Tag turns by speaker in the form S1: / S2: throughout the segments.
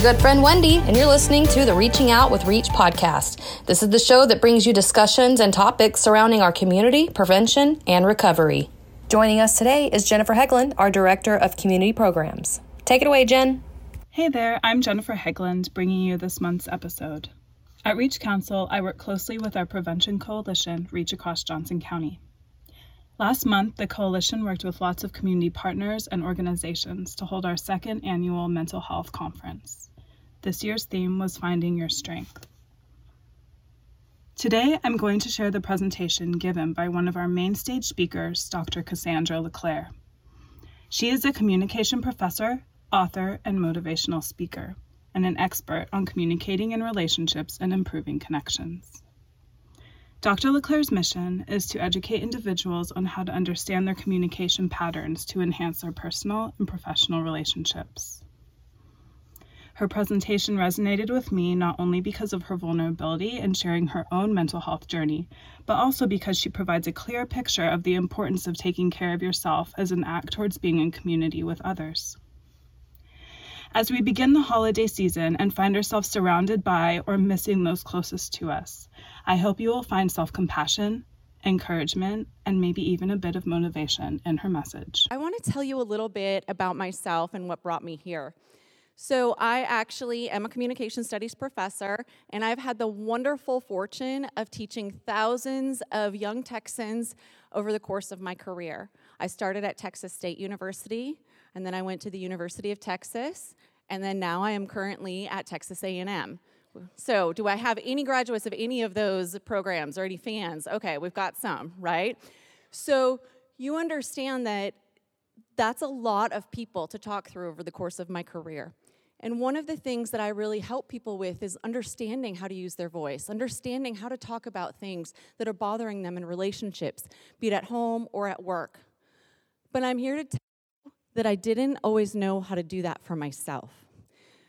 S1: your good friend Wendy, and you're listening to the Reaching Out with Reach podcast. This is the show that brings you discussions and topics surrounding our community, prevention, and recovery. Joining us today is Jennifer Hegland, our Director of Community Programs. Take it away, Jen.
S2: Hey there, I'm Jennifer Hegland, bringing you this month's episode. At Reach Council, I work closely with our prevention coalition, Reach Across Johnson County. Last month, the coalition worked with lots of community partners and organizations to hold our second annual mental health conference. This year's theme was Finding Your Strength. Today, I'm going to share the presentation given by one of our main stage speakers, Dr. Cassandra LeClair. She is a communication professor, author, and motivational speaker, and an expert on communicating in relationships and improving connections. Dr. LeClair's mission is to educate individuals on how to understand their communication patterns to enhance their personal and professional relationships. Her presentation resonated with me not only because of her vulnerability in sharing her own mental health journey, but also because she provides a clear picture of the importance of taking care of yourself as an act towards being in community with others. As we begin the holiday season and find ourselves surrounded by or missing those closest to us, I hope you will find self compassion, encouragement, and maybe even a bit of motivation in her message.
S3: I want to tell you a little bit about myself and what brought me here. So, I actually am a communication studies professor, and I've had the wonderful fortune of teaching thousands of young Texans over the course of my career. I started at Texas State University, and then I went to the University of Texas, and then now I am currently at Texas A&M. So, do I have any graduates of any of those programs or any fans? Okay, we've got some, right? So, you understand that that's a lot of people to talk through over the course of my career. And one of the things that I really help people with is understanding how to use their voice, understanding how to talk about things that are bothering them in relationships, be it at home or at work. But I'm here to tell you that I didn't always know how to do that for myself.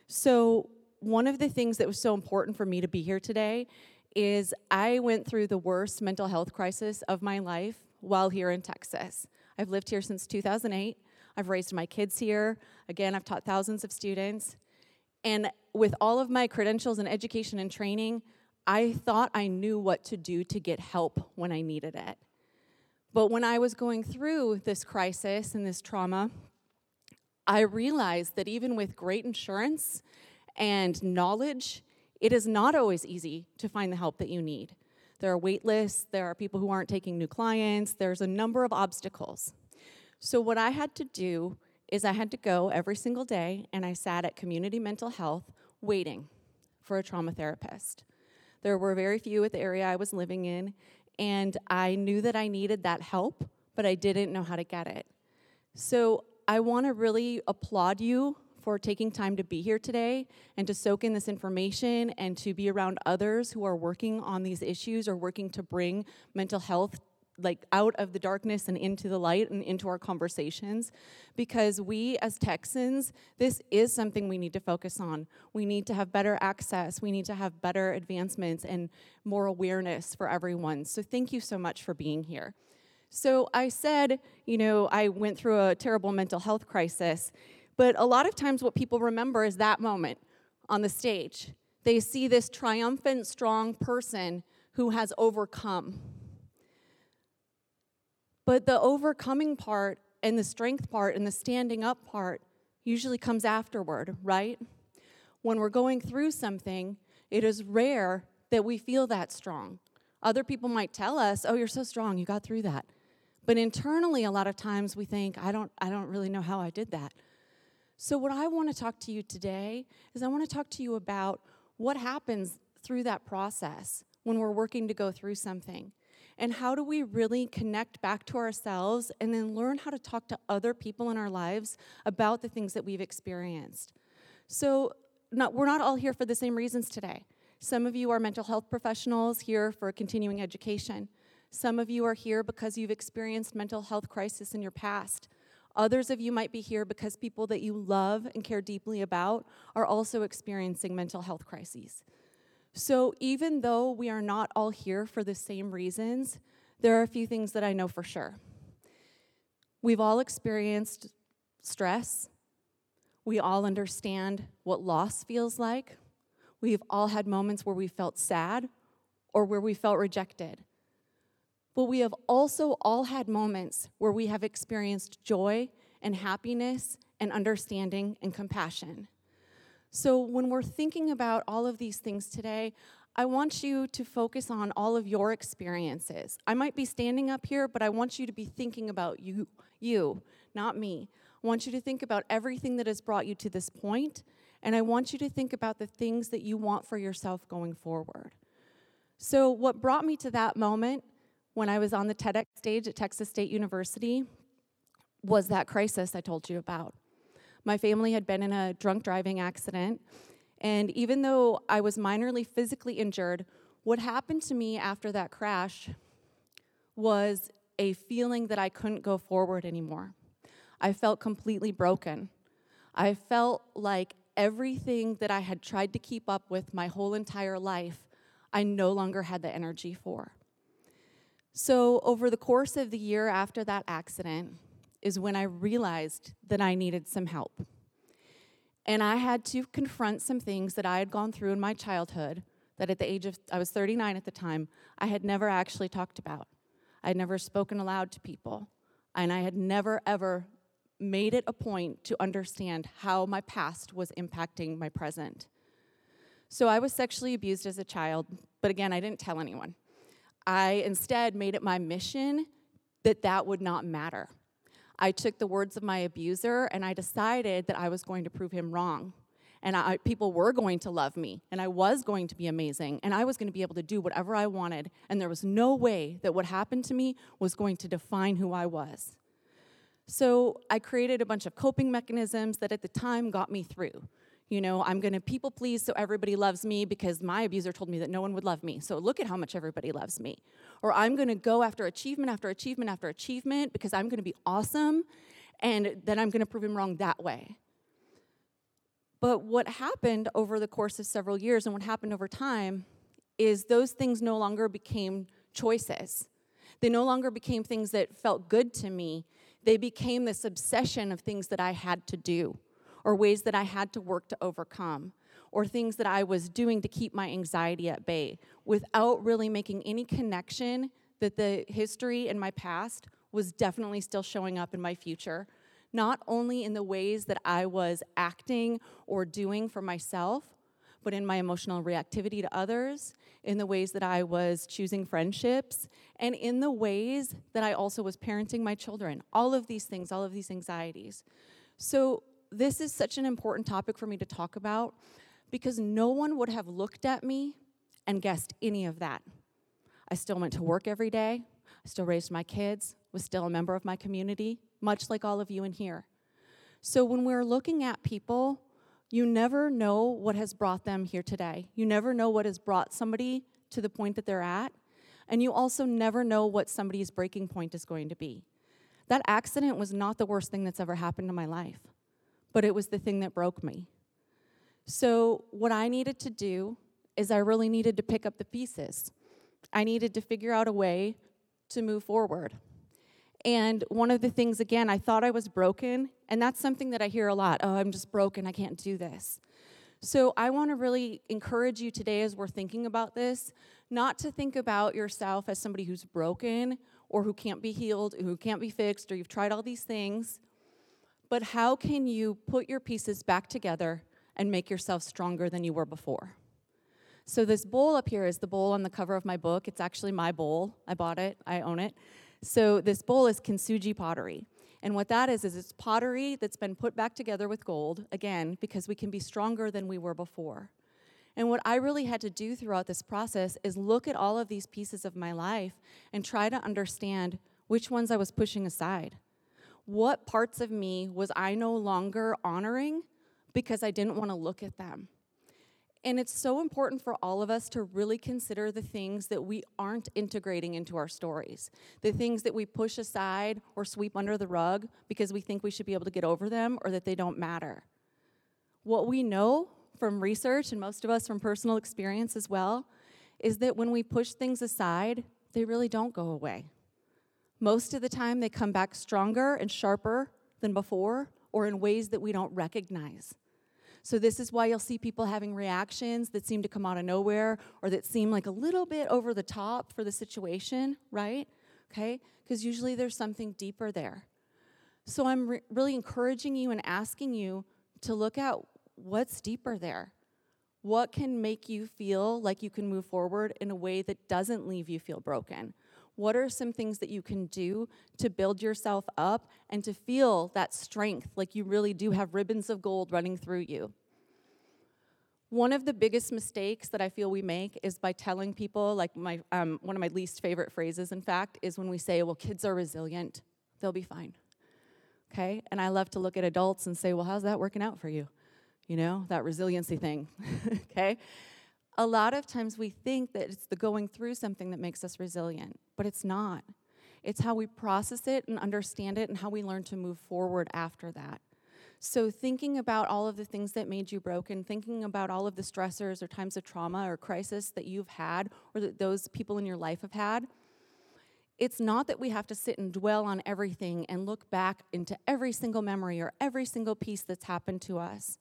S3: So, one of the things that was so important for me to be here today is I went through the worst mental health crisis of my life while here in Texas. I've lived here since 2008. I've raised my kids here. Again, I've taught thousands of students. And with all of my credentials and education and training, I thought I knew what to do to get help when I needed it. But when I was going through this crisis and this trauma, I realized that even with great insurance and knowledge, it is not always easy to find the help that you need. There are wait lists, there are people who aren't taking new clients, there's a number of obstacles. So, what I had to do is I had to go every single day and I sat at community mental health waiting for a trauma therapist. There were very few at the area I was living in, and I knew that I needed that help, but I didn't know how to get it. So, I want to really applaud you for taking time to be here today and to soak in this information and to be around others who are working on these issues or working to bring mental health like out of the darkness and into the light and into our conversations because we as Texans this is something we need to focus on. We need to have better access, we need to have better advancements and more awareness for everyone. So thank you so much for being here. So I said, you know, I went through a terrible mental health crisis, but a lot of times what people remember is that moment on the stage. They see this triumphant, strong person who has overcome. But the overcoming part and the strength part and the standing up part usually comes afterward, right? When we're going through something, it is rare that we feel that strong. Other people might tell us, "Oh, you're so strong, you got through that." But internally, a lot of times we think, I don't, I don't really know how I did that. So, what I want to talk to you today is I want to talk to you about what happens through that process when we're working to go through something. And how do we really connect back to ourselves and then learn how to talk to other people in our lives about the things that we've experienced? So, not, we're not all here for the same reasons today. Some of you are mental health professionals here for continuing education. Some of you are here because you've experienced mental health crisis in your past. Others of you might be here because people that you love and care deeply about are also experiencing mental health crises. So, even though we are not all here for the same reasons, there are a few things that I know for sure. We've all experienced stress, We all understand what loss feels like. We've all had moments where we felt sad or where we felt rejected. But we have also all had moments where we have experienced joy and happiness and understanding and compassion. So, when we're thinking about all of these things today, I want you to focus on all of your experiences. I might be standing up here, but I want you to be thinking about you, you, not me. I want you to think about everything that has brought you to this point, and I want you to think about the things that you want for yourself going forward. So, what brought me to that moment when I was on the TEDx stage at Texas State University was that crisis I told you about. My family had been in a drunk driving accident, and even though I was minorly physically injured, what happened to me after that crash was a feeling that I couldn't go forward anymore. I felt completely broken. I felt like everything that I had tried to keep up with my whole entire life, I no longer had the energy for. So, over the course of the year after that accident, is when I realized that I needed some help. And I had to confront some things that I had gone through in my childhood that at the age of, I was 39 at the time, I had never actually talked about. I had never spoken aloud to people. And I had never, ever made it a point to understand how my past was impacting my present. So I was sexually abused as a child, but again, I didn't tell anyone. I instead made it my mission that that would not matter. I took the words of my abuser and I decided that I was going to prove him wrong. And I, people were going to love me, and I was going to be amazing, and I was going to be able to do whatever I wanted, and there was no way that what happened to me was going to define who I was. So I created a bunch of coping mechanisms that at the time got me through. You know, I'm going to people please so everybody loves me because my abuser told me that no one would love me. So look at how much everybody loves me. Or I'm going to go after achievement after achievement after achievement because I'm going to be awesome and then I'm going to prove him wrong that way. But what happened over the course of several years and what happened over time is those things no longer became choices. They no longer became things that felt good to me. They became this obsession of things that I had to do or ways that I had to work to overcome, or things that I was doing to keep my anxiety at bay without really making any connection that the history in my past was definitely still showing up in my future. Not only in the ways that I was acting or doing for myself, but in my emotional reactivity to others, in the ways that I was choosing friendships, and in the ways that I also was parenting my children. All of these things, all of these anxieties. So, this is such an important topic for me to talk about because no one would have looked at me and guessed any of that. I still went to work every day, I still raised my kids, was still a member of my community, much like all of you in here. So when we're looking at people, you never know what has brought them here today. You never know what has brought somebody to the point that they're at. And you also never know what somebody's breaking point is going to be. That accident was not the worst thing that's ever happened to my life but it was the thing that broke me. So, what I needed to do is I really needed to pick up the pieces. I needed to figure out a way to move forward. And one of the things, again, I thought I was broken, and that's something that I hear a lot oh, I'm just broken, I can't do this. So, I want to really encourage you today as we're thinking about this, not to think about yourself as somebody who's broken or who can't be healed, who can't be fixed, or you've tried all these things but how can you put your pieces back together and make yourself stronger than you were before? So, this bowl up here is the bowl on the cover of my book. It's actually my bowl. I bought it, I own it. So, this bowl is kintsugi pottery. And what that is, is it's pottery that's been put back together with gold, again, because we can be stronger than we were before. And what I really had to do throughout this process is look at all of these pieces of my life and try to understand which ones I was pushing aside what parts of me was I no longer honoring because I didn't want to look at them? And it's so important for all of us to really consider the things that we aren't integrating into our stories, the things that we push aside or sweep under the rug because we think we should be able to get over them or that they don't matter. What we know from research, and most of us from personal experience as well, is that when we push things aside, they really don't go away. Most of the time, they come back stronger and sharper than before, or in ways that we don't recognize. So, this is why you'll see people having reactions that seem to come out of nowhere or that seem like a little bit over the top for the situation, right? Okay? Because usually there's something deeper there. So, I'm re- really encouraging you and asking you to look at what's deeper there. What can make you feel like you can move forward in a way that doesn't leave you feel broken? What are some things that you can do to build yourself up and to feel that strength like you really do have ribbons of gold running through you? One of the biggest mistakes that I feel we make is by telling people, like my, um, one of my least favorite phrases, in fact, is when we say, well, kids are resilient, they'll be fine. Okay? And I love to look at adults and say, well, how's that working out for you? You know, that resiliency thing. okay? A lot of times we think that it's the going through something that makes us resilient, but it's not. It's how we process it and understand it and how we learn to move forward after that. So, thinking about all of the things that made you broken, thinking about all of the stressors or times of trauma or crisis that you've had or that those people in your life have had, it's not that we have to sit and dwell on everything and look back into every single memory or every single piece that's happened to us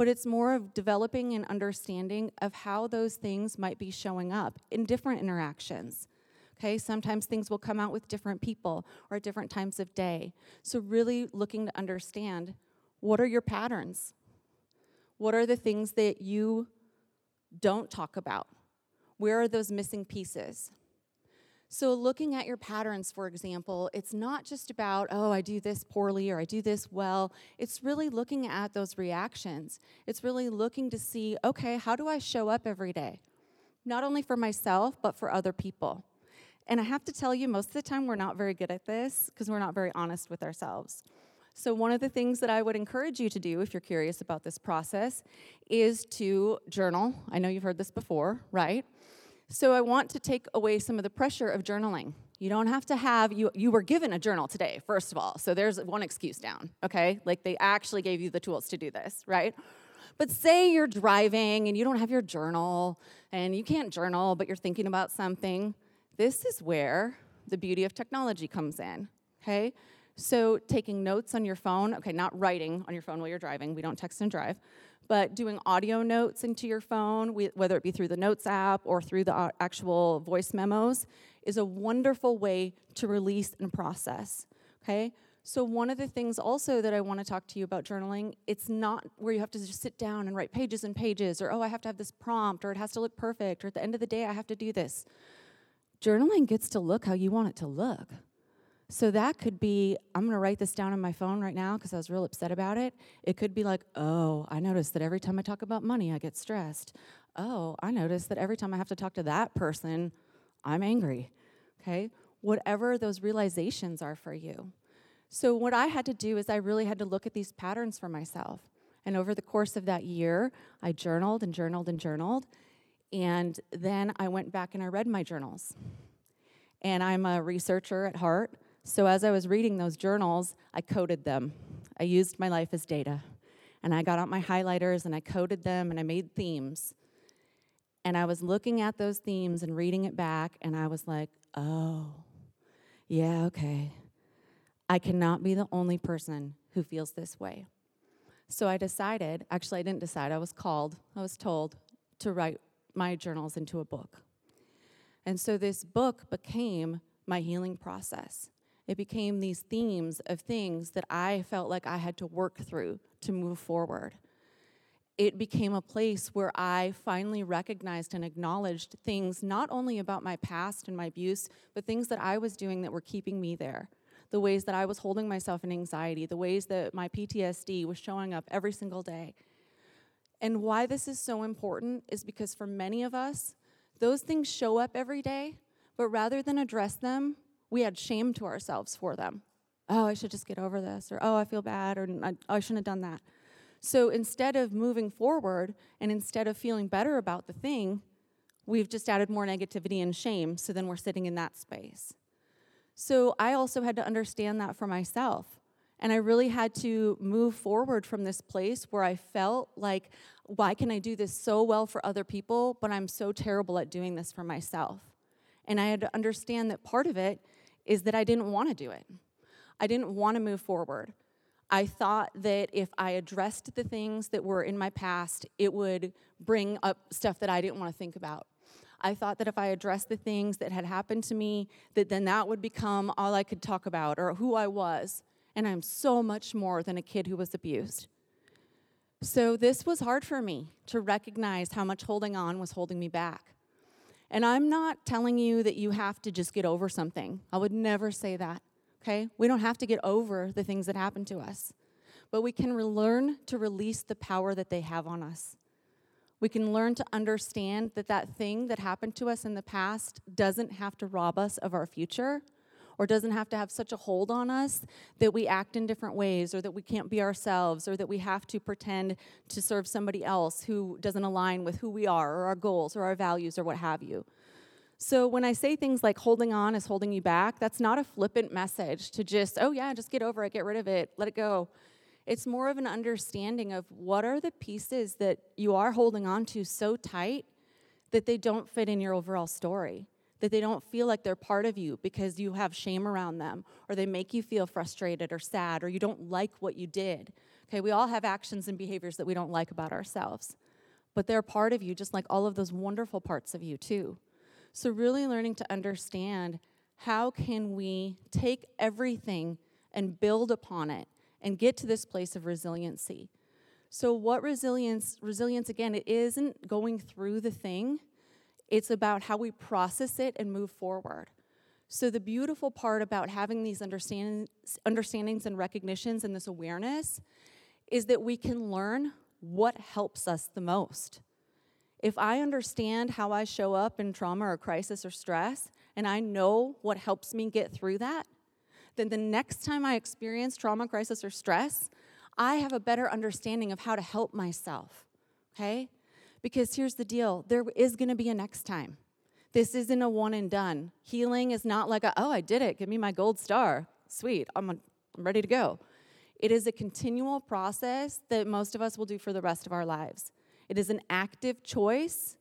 S3: but it's more of developing an understanding of how those things might be showing up in different interactions. Okay, sometimes things will come out with different people or at different times of day. So, really looking to understand what are your patterns? What are the things that you don't talk about? Where are those missing pieces? So, looking at your patterns, for example, it's not just about, oh, I do this poorly or I do this well. It's really looking at those reactions. It's really looking to see, okay, how do I show up every day? Not only for myself, but for other people. And I have to tell you, most of the time, we're not very good at this because we're not very honest with ourselves. So, one of the things that I would encourage you to do if you're curious about this process is to journal. I know you've heard this before, right? So I want to take away some of the pressure of journaling. You don't have to have you you were given a journal today, first of all. So there's one excuse down, okay? Like they actually gave you the tools to do this, right? But say you're driving and you don't have your journal and you can't journal, but you're thinking about something. This is where the beauty of technology comes in, okay? So taking notes on your phone, okay, not writing on your phone while you're driving, we don't text and drive, but doing audio notes into your phone, whether it be through the Notes app or through the uh, actual voice memos, is a wonderful way to release and process. Okay? So, one of the things also that I want to talk to you about journaling, it's not where you have to just sit down and write pages and pages, or oh, I have to have this prompt, or it has to look perfect, or at the end of the day, I have to do this. Journaling gets to look how you want it to look. So that could be I'm to write this down on my phone right now because I was real upset about it. It could be like, oh, I noticed that every time I talk about money, I get stressed. Oh, I noticed that every time I have to talk to that person, I'm angry. Okay? Whatever those realizations are for you. So, what I had to do is I really had to look at these patterns for myself. And over the course of that year, I journaled and journaled and journaled. And then I went back and I read my journals. And I'm a researcher at heart. So as I was reading those journals, I coded them. I used my life as data. And I got out my highlighters and I coded them and I made themes. And I was looking at those themes and reading it back, and I was like, oh, yeah, okay. I cannot be the only person who feels this way. So I decided, actually, I didn't decide, I was called, I was told to write my journals into a book. And so this book became my healing process. It became these themes of things that I felt like I had to work through to move forward. It became a place where I finally recognized and acknowledged things not only about my past and my abuse, but things that I was doing that were keeping me there. The ways that I was holding myself in anxiety, the ways that my PTSD was showing up every single day. And why this is so important is because for many of us, those things show up every day, but rather than address them, we had shame to ourselves for them. Oh, I should just get over this, or oh, I feel bad, or I, oh, I shouldn't have done that. So instead of moving forward and instead of feeling better about the thing, we've just added more negativity and shame. So then we're sitting in that space. So I also had to understand that for myself. And I really had to move forward from this place where I felt like, why can I do this so well for other people, but I'm so terrible at doing this for myself? And I had to understand that part of it is that I didn't want to do it. I didn't want to move forward. I thought that if I addressed the things that were in my past, it would bring up stuff that I didn't want to think about. I thought that if I addressed the things that had happened to me, that then that would become all I could talk about or who I was. And I'm so much more than a kid who was abused. So this was hard for me to recognize how much holding on was holding me back. And I'm not telling you that you have to just get over something. I would never say that okay? We don't have to get over the things that happen to us, but we can learn to release the power that they have on us. We can learn to understand that that thing that happened to us in the past doesn't have to rob us of our future or doesn't have to have such a hold on us that we act in different ways or that we can't be ourselves or that we have to pretend to serve somebody else who doesn't align with who we are or our goals or our values or what have you. So when I say things like holding on is holding you back, that's not a flippant message to just, oh yeah, just get over it, get rid of it, let it go. It's more of an understanding of what are the pieces that you are holding on to so tight that they don't fit in your overall story, that they don't feel like they're part of you because you have shame around them, or they make you feel frustrated or sad, or you don't like what you did. Okay, we all have actions and behaviors that we don't like about ourselves, but they're part of you, just like all of those wonderful parts of you, too. So, really learning to understand how can we take everything and build upon it and get to this place of resiliency. So, what resilience, resilience again, it isn't going through the thing, it's about how we process it and move forward. So, the beautiful part about having these understandings, and recognitions and this awareness is that we can learn what helps us the most. If I understand how I show up in trauma or crisis or stress, and I know what helps me get through that, then the next time I experience trauma, crisis, or stress, I have a better understanding of how to help myself. Okay? Because here's the deal there is gonna be a next time. This isn't a one and done. Healing is not like, a, oh, I did it, give me my gold star. Sweet, I'm, a, I'm ready to go. It is a continual process that most of us will do for the rest of our lives. It is an active choice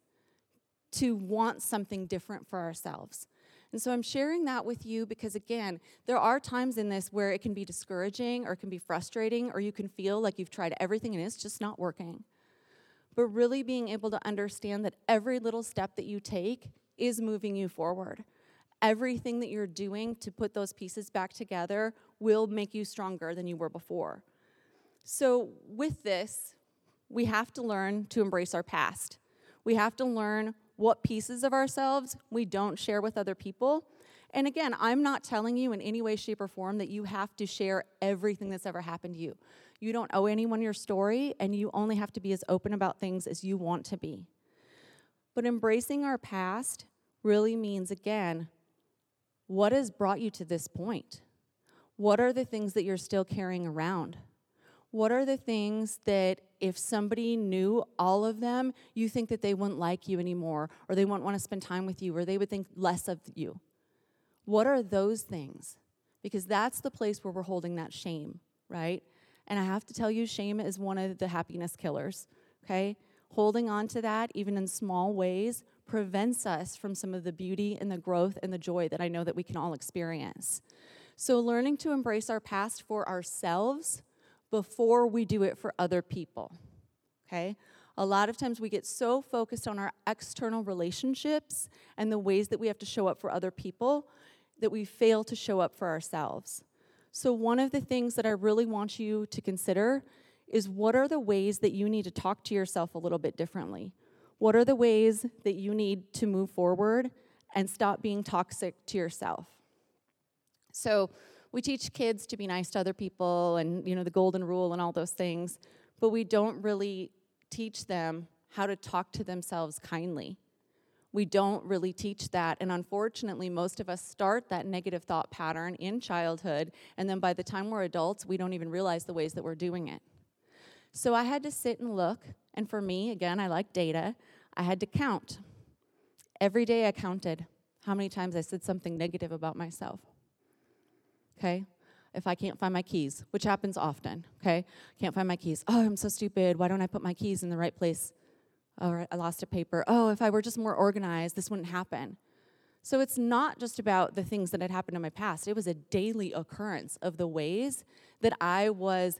S3: to want something different for ourselves. And so I'm sharing that with you because, again, there are times in this where it can be discouraging or it can be frustrating or you can feel like you've tried everything and it's just not working. But really being able to understand that every little step that you take is moving you forward. Everything that you're doing to put those pieces back together will make you stronger than you were before. So, with this, we have to learn to embrace our past. We have to learn what pieces of ourselves we don't share with other people. And again, I'm not telling you in any way, shape, or form that you have to share everything that's ever happened to you. You don't owe anyone your story, and you only have to be as open about things as you want to be. But embracing our past really means, again, what has brought you to this point? What are the things that you're still carrying around? What are the things that if somebody knew all of them, you think that they wouldn't like you anymore, or they wouldn't want to spend time with you, or they would think less of you? What are those things? Because that's the place where we're holding that shame, right? And I have to tell you, shame is one of the happiness killers, okay? Holding on to that, even in small ways, prevents us from some of the beauty and the growth and the joy that I know that we can all experience. So, learning to embrace our past for ourselves before we do it for other people. Okay? A lot of times we get so focused on our external relationships and the ways that we have to show up for other people that we fail to show up for ourselves. So, one of the things that I really want you to consider is what are the ways that you need to talk to yourself a little bit differently? What are the ways that you need to move forward and stop being toxic to yourself? So, we teach kids to be nice to other people and you know the golden rule and all those things but we don't really teach them how to talk to themselves kindly we don't really teach that and unfortunately most of us start that negative thought pattern in childhood and then by the time we're adults we don't even realize the ways that we're doing it so i had to sit and look and for me again i like data i had to count every day i counted how many times i said something negative about myself okay? If I can't find my keys, which happens often, okay? Can't find my keys. Oh, I'm so stupid. Why don't I put my keys in the right place? Oh, I lost a paper. Oh, if I were just more organized, this wouldn't happen. So it's not just about the things that had happened in my past, it was a daily occurrence of the ways that I was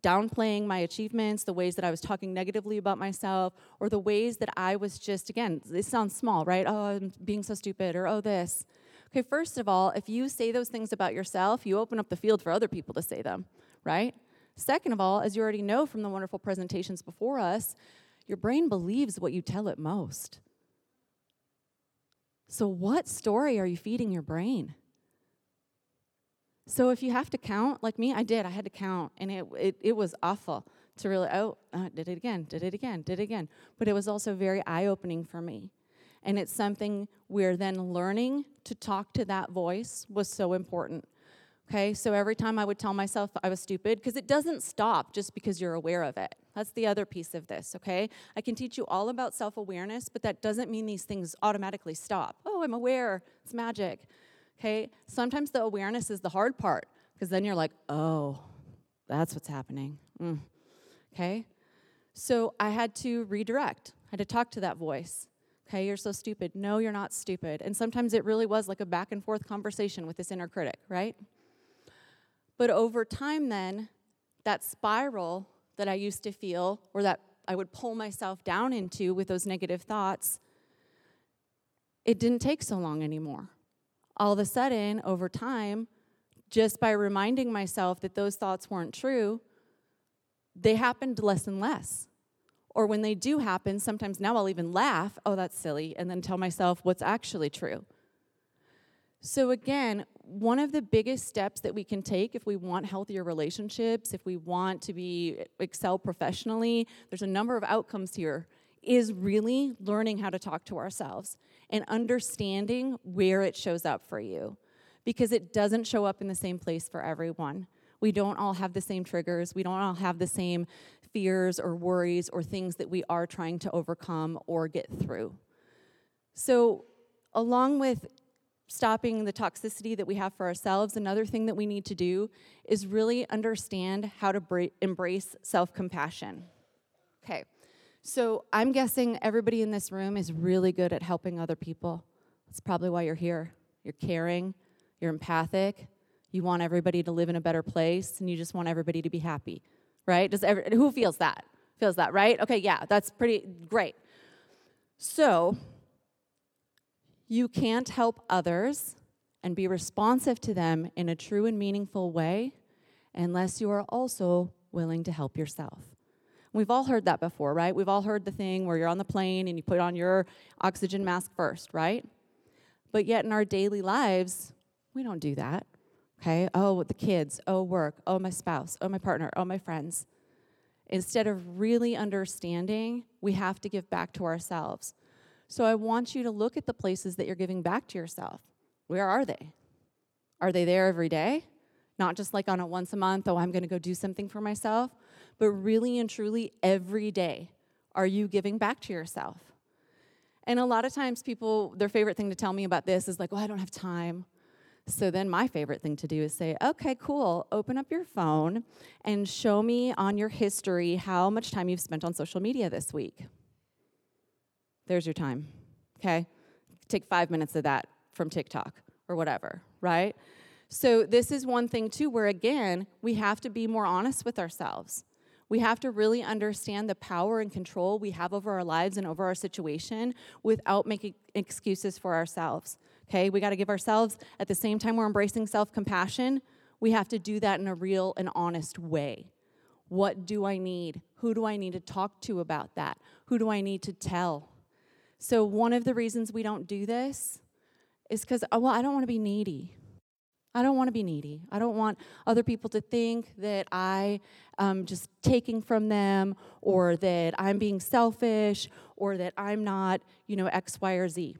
S3: downplaying my achievements, the ways that I was talking negatively about myself, or the ways that I was just, again, this sounds small, right? Oh, I'm being so stupid, or oh, this. Okay, first of all, if you say those things about yourself, you open up the field for other people to say them, right? Second of all, as you already know from the wonderful presentations before us, your brain believes what you tell it most. So, what story are you feeding your brain? So, if you have to count, like me, I did, I had to count, and it, it, it was awful to really, oh, uh, did it again, did it again, did it again. But it was also very eye opening for me. And it's something where then learning to talk to that voice was so important. Okay, so every time I would tell myself I was stupid, because it doesn't stop just because you're aware of it. That's the other piece of this, okay? I can teach you all about self awareness, but that doesn't mean these things automatically stop. Oh, I'm aware, it's magic. Okay, sometimes the awareness is the hard part, because then you're like, oh, that's what's happening. Mm. Okay, so I had to redirect, I had to talk to that voice. Okay, you're so stupid. No, you're not stupid. And sometimes it really was like a back and forth conversation with this inner critic, right? But over time, then, that spiral that I used to feel, or that I would pull myself down into with those negative thoughts, it didn't take so long anymore. All of a sudden, over time, just by reminding myself that those thoughts weren't true, they happened less and less. Or when they do happen, sometimes now I'll even laugh, oh, that's silly, and then tell myself what's actually true. So, again, one of the biggest steps that we can take if we want healthier relationships, if we want to be uh, excel professionally, there's a number of outcomes here is really learning how to talk to ourselves and understanding where it shows up for you because it doesn't show up in the same place for everyone. We don't all have the same triggers. We don't all have the same fears or worries or things that we are trying to overcome or get through. So, along with stopping the toxicity that we have for ourselves, another thing that we need to do is really understand how to bra- embrace self compassion. Okay, so I'm guessing everybody in this room is really good at helping other people. That's probably why you're here. You're caring, you're empathic, you want everybody to live in a better place, and you just want everybody to be happy, right? Does every, who feels that? Feels that, right? Okay, yeah, that's pretty great. So, you can't help others and be responsive to them in a true and meaningful way unless you are also willing to help yourself. We've all heard that before, right? We've all heard the thing where you're on the plane and you put on your oxygen mask first, right? But yet in our daily lives, we don't do that. Okay? Oh, the kids, oh, work, oh, my spouse, oh, my partner, oh, my friends. Instead of really understanding, we have to give back to ourselves. So I want you to look at the places that you're giving back to yourself. Where are they? Are they there every day? Not just like on a once a month, oh, I'm going to go do something for myself, but really and truly every day. Are you giving back to yourself? And a lot of times, people, their favorite thing to tell me about this is like, oh, I don't have time. So then, my favorite thing to do is say, okay, cool, open up your phone and show me on your history how much time you've spent on social media this week. There's your time, okay? Take five minutes of that from TikTok or whatever, right? So, this is one thing too, where again, we have to be more honest with ourselves. We have to really understand the power and control we have over our lives and over our situation without making excuses for ourselves. Okay, we got to give ourselves, at the same time we're embracing self compassion, we have to do that in a real and honest way. What do I need? Who do I need to talk to about that? Who do I need to tell? So, one of the reasons we don't do this is because, oh, uh, well, I don't want to be needy. I don't want to be needy. I don't want other people to think that I am just taking from them or that I'm being selfish or that I'm not, you know, X, Y, or Z.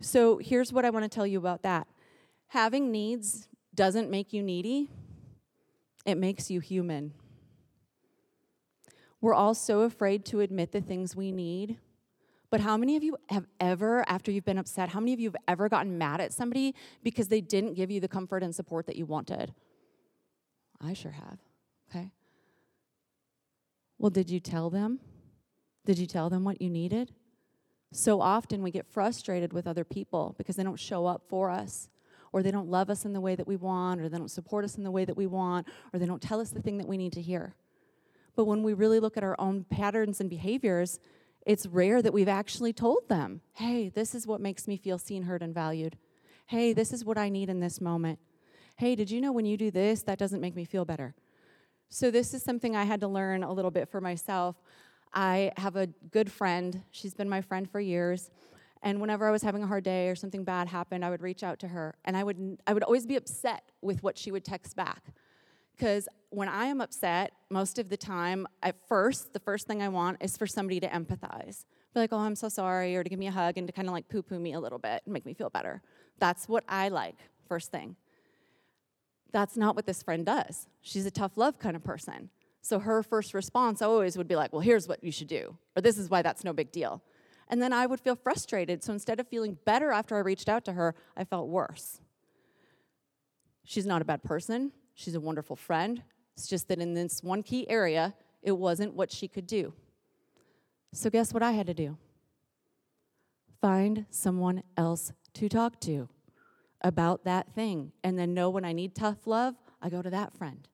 S3: So here's what I want to tell you about that. Having needs doesn't make you needy, it makes you human. We're all so afraid to admit the things we need but how many of you have ever, after you've been upset, how many of you have ever gotten mad at somebody because they didn't give you the comfort and support that you wanted? I sure have. Okay. Well, did you tell them? Did you tell them what you needed? So often we get frustrated with other people because they don't show up for us, or they don't love us in the way that we want, or they don't support us in the way that we want, or they don't tell us the thing that we need to hear. But when we really look at our own patterns and behaviors, it's rare that we've actually told them, hey, this is what makes me feel seen, heard, and valued. Hey, this is what I need in this moment. Hey, did you know when you do this, that doesn't make me feel better? So, this is something I had to learn a little bit for myself. I have a good friend. She's been my friend for years. And whenever I was having a hard day or something bad happened, I would reach out to her. And I would, I would always be upset with what she would text back. Because when I am upset, most of the time, at first, the first thing I want is for somebody to empathize. Be like, oh, I'm so sorry, or to give me a hug and to kind of like poo poo me a little bit and make me feel better. That's what I like, first thing. That's not what this friend does. She's a tough love kind of person. So her first response always would be like, well, here's what you should do, or this is why that's no big deal. And then I would feel frustrated. So instead of feeling better after I reached out to her, I felt worse. She's not a bad person. She's a wonderful friend. It's just that in this one key area, it wasn't what she could do. So, guess what I had to do? Find someone else to talk to about that thing. And then know when I need tough love, I go to that friend.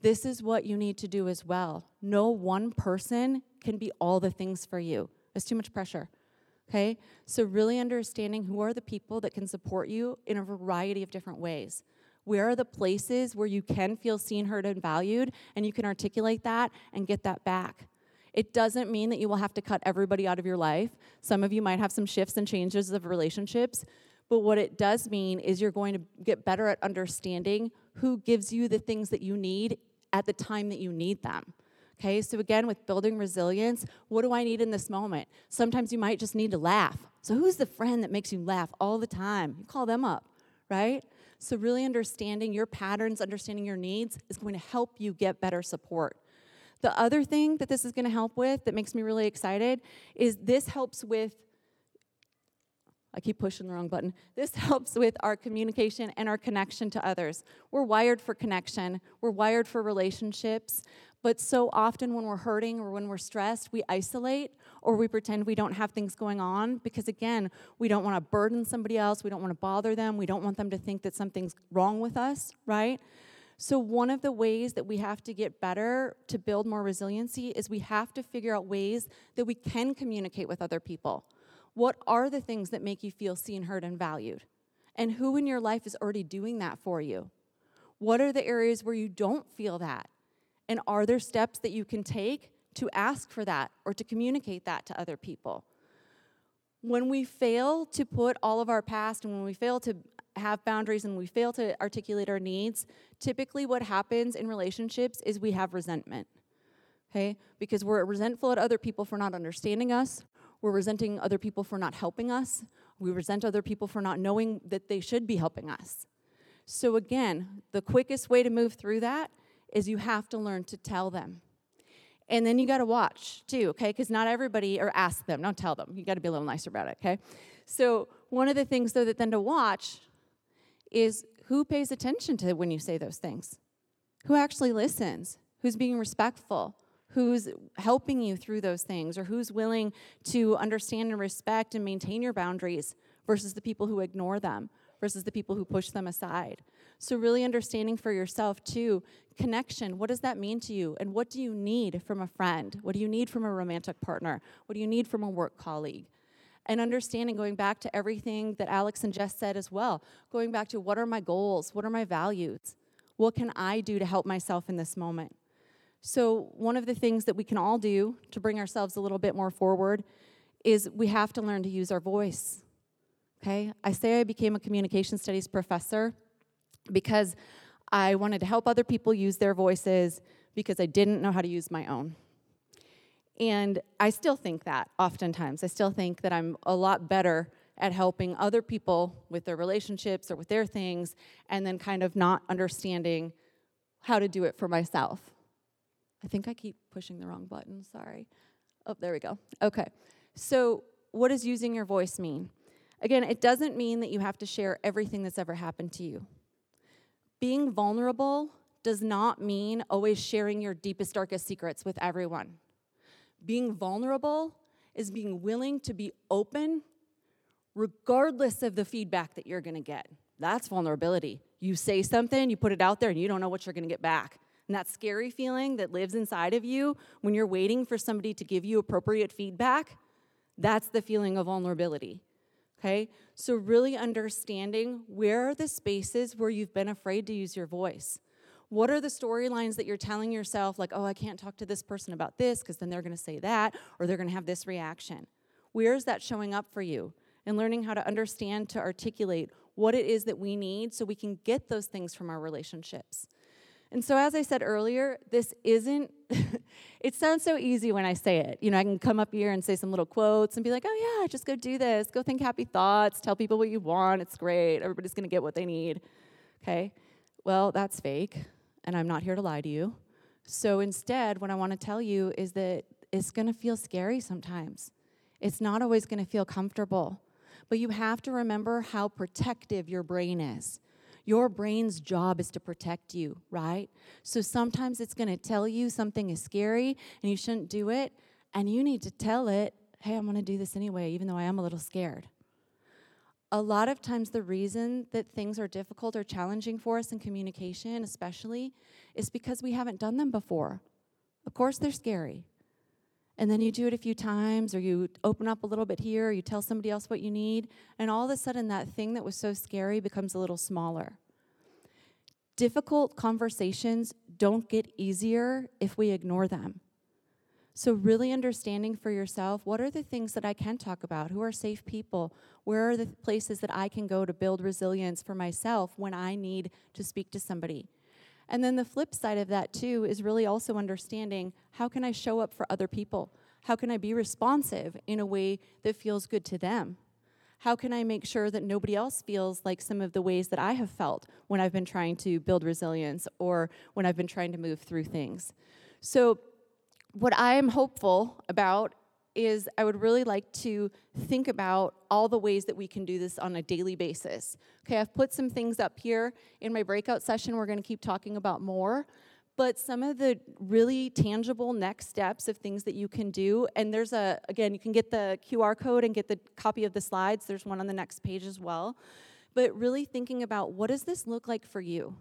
S3: This is what you need to do as well. No one person can be all the things for you. It's too much pressure. Okay? So, really understanding who are the people that can support you in a variety of different ways. Where are the places where you can feel seen, heard, and valued, and you can articulate that and get that back? It doesn't mean that you will have to cut everybody out of your life. Some of you might have some shifts and changes of relationships, but what it does mean is you're going to get better at understanding who gives you the things that you need at the time that you need them. Okay, so again, with building resilience, what do I need in this moment? Sometimes you might just need to laugh. So, who's the friend that makes you laugh all the time? You call them up, right? So, really understanding your patterns, understanding your needs is going to help you get better support. The other thing that this is going to help with that makes me really excited is this helps with I keep pushing the wrong button. This helps with our communication and our connection to others. We're wired for connection, we're wired for relationships, but so often when we're hurting or when we're stressed, we isolate or we pretend we don't have things going on because, again, we don't want to burden somebody else, we don't want to bother them, we don't want them to think that something's wrong with us, right? So, one of the ways that we have to get better to build more resiliency is we have to figure out ways that we can communicate with other people. What are the things that make you feel seen, heard, and valued? And who in your life is already doing that for you? What are the areas where you don't feel that? And are there steps that you can take to ask for that or to communicate that to other people? When we fail to put all of our past and when we fail to have boundaries and we fail to articulate our needs, typically what happens in relationships is we have resentment. Okay? Because we're resentful at other people for not understanding us, we're resenting other people for not helping us. We resent other people for not knowing that they should be helping us. So, again, the quickest way to move through that is you have to learn to tell them. And then you got to watch too, okay? Because not everybody, or ask them, don't tell them. You got to be a little nicer about it, okay? So, one of the things, though, that then to watch is who pays attention to when you say those things? Who actually listens? Who's being respectful? who's helping you through those things or who's willing to understand and respect and maintain your boundaries versus the people who ignore them versus the people who push them aside. So, really understanding for yourself too connection. What does that mean to you? And what do you need from a friend? What do you need from a romantic partner? What do you need from a work colleague? And understanding, going back to everything that Alex and Jess said as well, going back to what are my goals? What are my values? What can I do to help myself in this moment? So, one of the things that we can all do to bring ourselves a little bit more forward is we have to learn to use our voice. Okay? I say I became a communication studies professor because I wanted to help other people use their voices because I didn't know how to use my own. And I still think that oftentimes. I still think that I'm a lot better at helping other people with their relationships or with their things, and then kind of not understanding how to do it for myself. I think I keep pushing the wrong button. Sorry. Oh, there we go. Okay. So, what does using your voice mean? Again, it doesn't mean that you have to share everything that's ever happened to you. Being vulnerable does not mean always sharing your deepest, darkest secrets with everyone. Being vulnerable is being willing to be open regardless of the feedback that you're to get. That's vulnerability. You say something, you put it out there, and you don't know what you're to get back. And that scary feeling that lives inside of you when you're waiting for somebody to give you appropriate feedback, that's the feeling of vulnerability. Okay? So, really understanding where are the spaces where you've been afraid to use your voice? What are the storylines that you're telling yourself, like, oh, I can't talk to this person about this because then they're going to say that or they're going to have this reaction? Where is that showing up for you? And learning how to understand, to articulate what it is that we need so we can get those things from our relationships. And so, as I said earlier, this isn't, it sounds so easy when I say it. You know, I can come up here and say some little quotes and be like, oh, yeah, just go do this. Go think happy thoughts. Tell people what you want. It's great. Everybody's to get what they need. Okay? Well, that's fake and I'm not here to lie to you. So instead, what I want to tell you is that it's to feel scary sometimes. It's not always to feel comfortable. But you have to remember how protective your brain is. Your brain's job is to protect you, right? So sometimes it's going to tell you something is scary and you shouldn't do it. And you need to tell it, hey, I'm going to do this anyway, even though I am a little scared a lot of times the reason that things are difficult or challenging for us in communication, especially, is because we haven't done them before. Of course, they're scary. And then you do it a few times, or you open up a little bit here, or you tell somebody else what you need, and all of a sudden that thing that was so scary becomes a little smaller. Difficult conversations don't get easier if we ignore them. So, really understanding for yourself what are the things that I can talk about? Who are safe people? Where are the places that I can go to build resilience for myself when I need to speak to somebody? And then the flip side of that, too, is really also understanding how can I show up for other people? How can I be responsive in a way that feels good to them? How can I make sure that nobody else feels like some of the ways that I have felt when I've been trying to build resilience or when I've been trying to move through things? So, what I am hopeful about is I would really like to think about all the ways that we can do this on a daily basis. Okay, I've put some things up here in my breakout session. We're going to keep talking about more. But some of the really tangible next steps of things that you can do, and there's a, again, you can get the QR code and get the copy of the slides. There's one on the next page as well. But really thinking about what does this look like for you?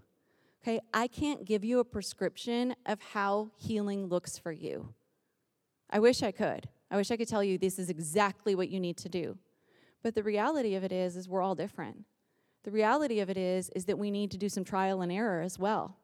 S3: Okay, I can't give you a prescription of how healing looks for you. I wish I could. I wish I could tell you this is exactly what you need to do. But the reality of it is is we're all different. The reality of it is is that we need to do some trial and error as well.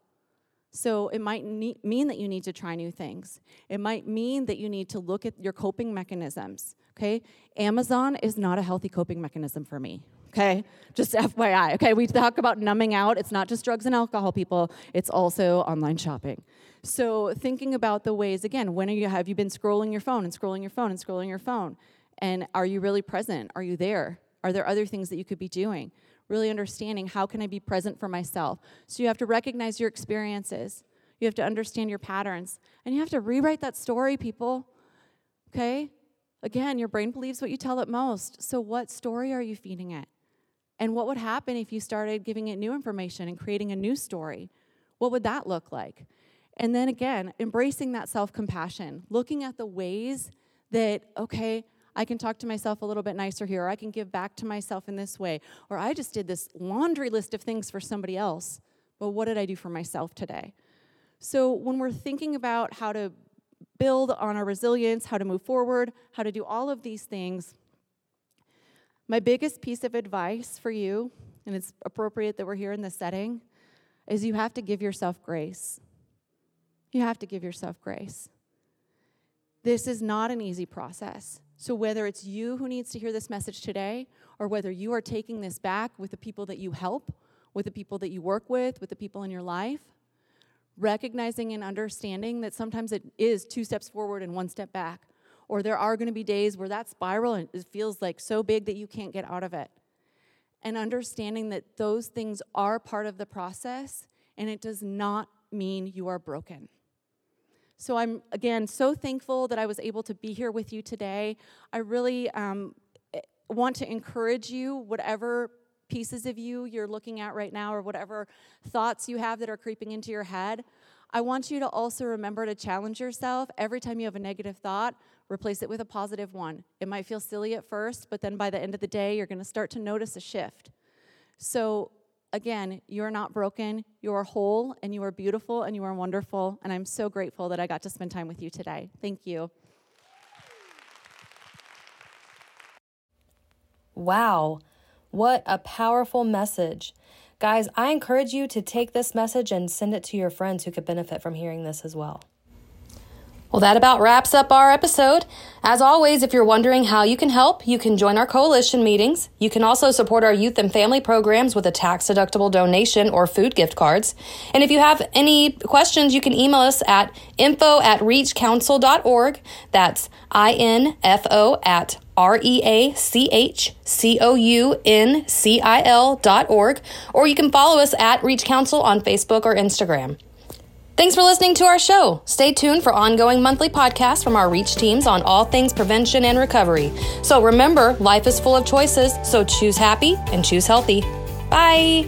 S3: So it might mean that you need to try new things. It might mean that you need to look at your coping mechanisms, okay? Amazon is not a healthy coping mechanism for me okay? Just FYI, okay? We talk about numbing out. It's not just drugs and alcohol, people, it's also online shopping. So, thinking about the ways, again, when are you, have you been scrolling your phone and scrolling your phone and scrolling your phone? And are you really present? Are you there? Are there other things that you could be doing? Really understanding how can I be present for myself? So, you have to recognize your experiences. You have to understand your patterns. And you have to rewrite that story, people. Okay? Again, your brain believes what you tell it most. So, what story are you feeding it? And what would happen if you started giving it new information and creating a new story? What would that look like? And then again, embracing that self compassion, looking at the ways that, okay, I can talk to myself a little bit nicer here, or I can give back to myself in this way, or I just did this laundry list of things for somebody else, but what did I do for myself today? So when we're thinking about how to build on our resilience, how to move forward, how to do all of these things, my biggest piece of advice for you, and it's appropriate that we're here in this setting, is you have to give yourself grace. You have to give yourself grace. This is not an easy process. So, whether it's you who needs to hear this message today, or whether you are taking this back with the people that you help, with the people that you work with, with the people in your life, recognizing and understanding that sometimes it is two steps forward and one step back or there are going to be days where that spiral and it feels like so big that you can't get out of it. And understanding that those things are part of the process and it does not mean you are broken. So I'm again so thankful that I was able to be here with you today. I really um, eh, want to encourage you, whatever pieces of you you're looking at right now, or whatever thoughts you have that are creeping into your head. I want you to also remember to challenge yourself every time you have a negative thought replace it with a positive one. It might feel silly at first, but then by the end of the day, you're going to start to notice a shift. So, again, you're not broken, you are whole, and you are beautiful, and you are wonderful. And I'm so grateful that I got to spend time with you today. Thank you.
S1: Wow, what a powerful message. Guys, I encourage you to take this message and send it to your friends who could benefit from hearing this as well. Well, that about wraps up our episode. As always, if you're wondering how you can help, you can join our coalition meetings. You can also support our youth and family programs with a tax deductible donation or food gift cards. And if you have any questions, you can email us at info at reachcouncil.org. That's I-N-F-O at R-E-A-C-H-C-O-U-N-C-I-L dot org. Or you can follow us at Reach Council on Facebook or Instagram. Thanks for listening to our show. Stay tuned for ongoing monthly podcasts from our Reach teams on all things prevention and recovery. So remember, life is full of choices, so choose happy and choose healthy. Bye.